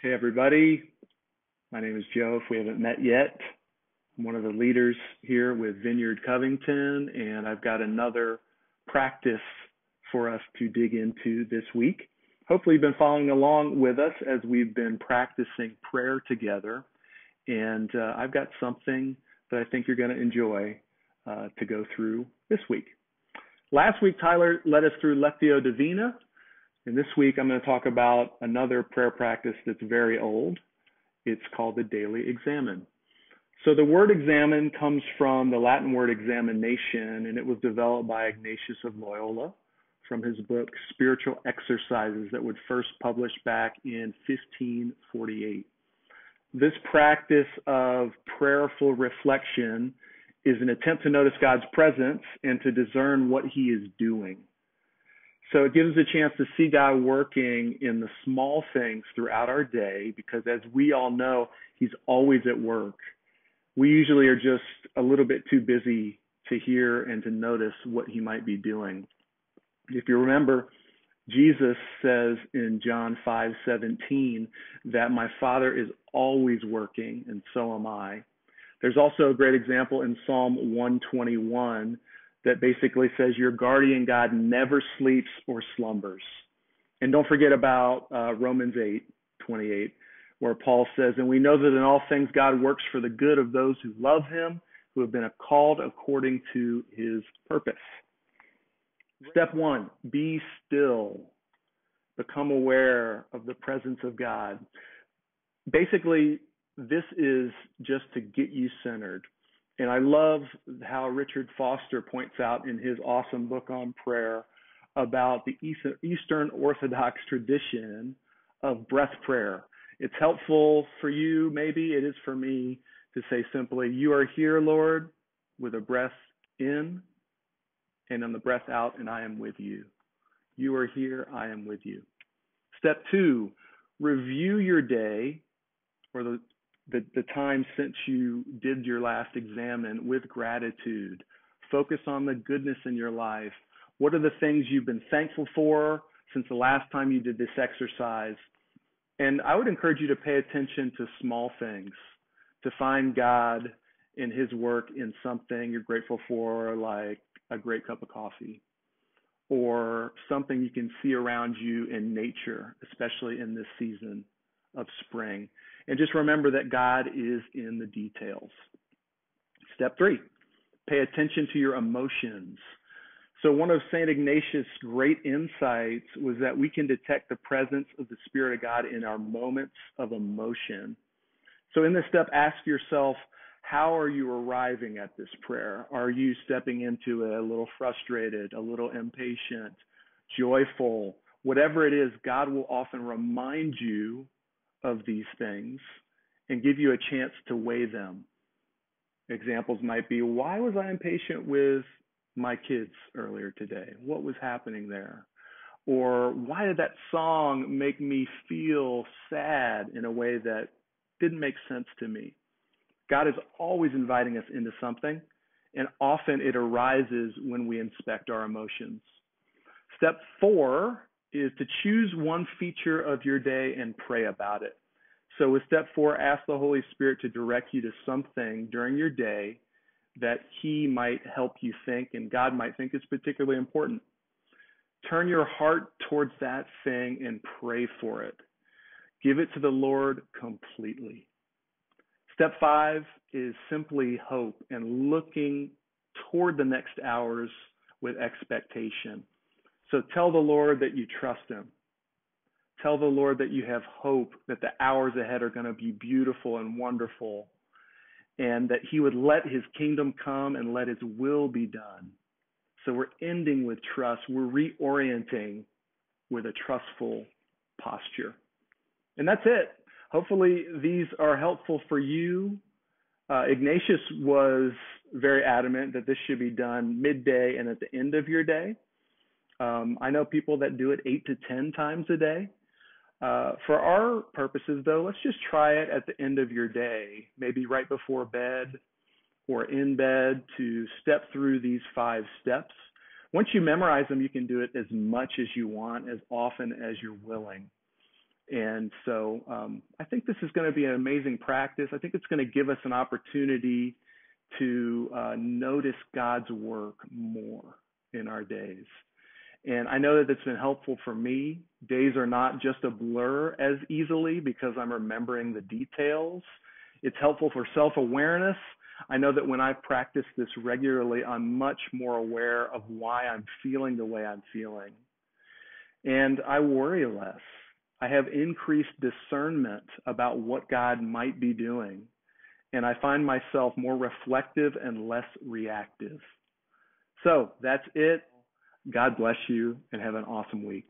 Hey, everybody. My name is Joe. If we haven't met yet, I'm one of the leaders here with Vineyard Covington, and I've got another practice for us to dig into this week. Hopefully, you've been following along with us as we've been practicing prayer together. And uh, I've got something that I think you're going to enjoy uh, to go through this week. Last week, Tyler led us through Lectio Divina, and this week, I'm going to talk about another prayer practice that's very old. It's called the daily examen. So the word examen comes from the Latin word examination, and it was developed by Ignatius of Loyola from his book Spiritual Exercises that was first published back in 1548. This practice of prayerful reflection is an attempt to notice God's presence and to discern what he is doing. So it gives us a chance to see God working in the small things throughout our day because as we all know, he's always at work. We usually are just a little bit too busy to hear and to notice what he might be doing. If you remember, Jesus says in John 5:17 that my Father is always working and so am I. There's also a great example in Psalm 121 that basically says your guardian God never sleeps or slumbers. And don't forget about uh, Romans 8, 28, where Paul says, And we know that in all things God works for the good of those who love him, who have been called according to his purpose. Step one, be still. Become aware of the presence of God. Basically, this is just to get you centered. And I love how Richard Foster points out in his awesome book on prayer about the Eastern Orthodox tradition of breath prayer. It's helpful for you, maybe it is for me, to say simply, You are here, Lord, with a breath in and on the breath out, and I am with you. You are here, I am with you. Step two, review your day or the the, the time since you did your last examen with gratitude. Focus on the goodness in your life. What are the things you've been thankful for since the last time you did this exercise? And I would encourage you to pay attention to small things, to find God in His work in something you're grateful for, like a great cup of coffee, or something you can see around you in nature, especially in this season of spring. And just remember that God is in the details. Step three, pay attention to your emotions. So, one of St. Ignatius' great insights was that we can detect the presence of the Spirit of God in our moments of emotion. So, in this step, ask yourself, how are you arriving at this prayer? Are you stepping into it a little frustrated, a little impatient, joyful? Whatever it is, God will often remind you of these things and give you a chance to weigh them. Examples might be why was I impatient with my kids earlier today? What was happening there? Or why did that song make me feel sad in a way that didn't make sense to me? God is always inviting us into something, and often it arises when we inspect our emotions. Step four is to choose one feature of your day and pray about it. So with step four, ask the Holy Spirit to direct you to something during your day that He might help you think and God might think is particularly important. Turn your heart towards that thing and pray for it. Give it to the Lord completely. Step five is simply hope and looking toward the next hours with expectation. So tell the Lord that you trust him. Tell the Lord that you have hope, that the hours ahead are going to be beautiful and wonderful, and that he would let his kingdom come and let his will be done. So we're ending with trust. We're reorienting with a trustful posture. And that's it. Hopefully, these are helpful for you. Uh, Ignatius was very adamant that this should be done midday and at the end of your day. Um, I know people that do it eight to 10 times a day. Uh, for our purposes, though, let's just try it at the end of your day, maybe right before bed or in bed to step through these five steps. Once you memorize them, you can do it as much as you want, as often as you're willing. And so um, I think this is going to be an amazing practice. I think it's going to give us an opportunity to uh, notice God's work more in our days. And I know that it's been helpful for me. Days are not just a blur as easily because I'm remembering the details. It's helpful for self awareness. I know that when I practice this regularly, I'm much more aware of why I'm feeling the way I'm feeling. And I worry less. I have increased discernment about what God might be doing. And I find myself more reflective and less reactive. So that's it. God bless you and have an awesome week.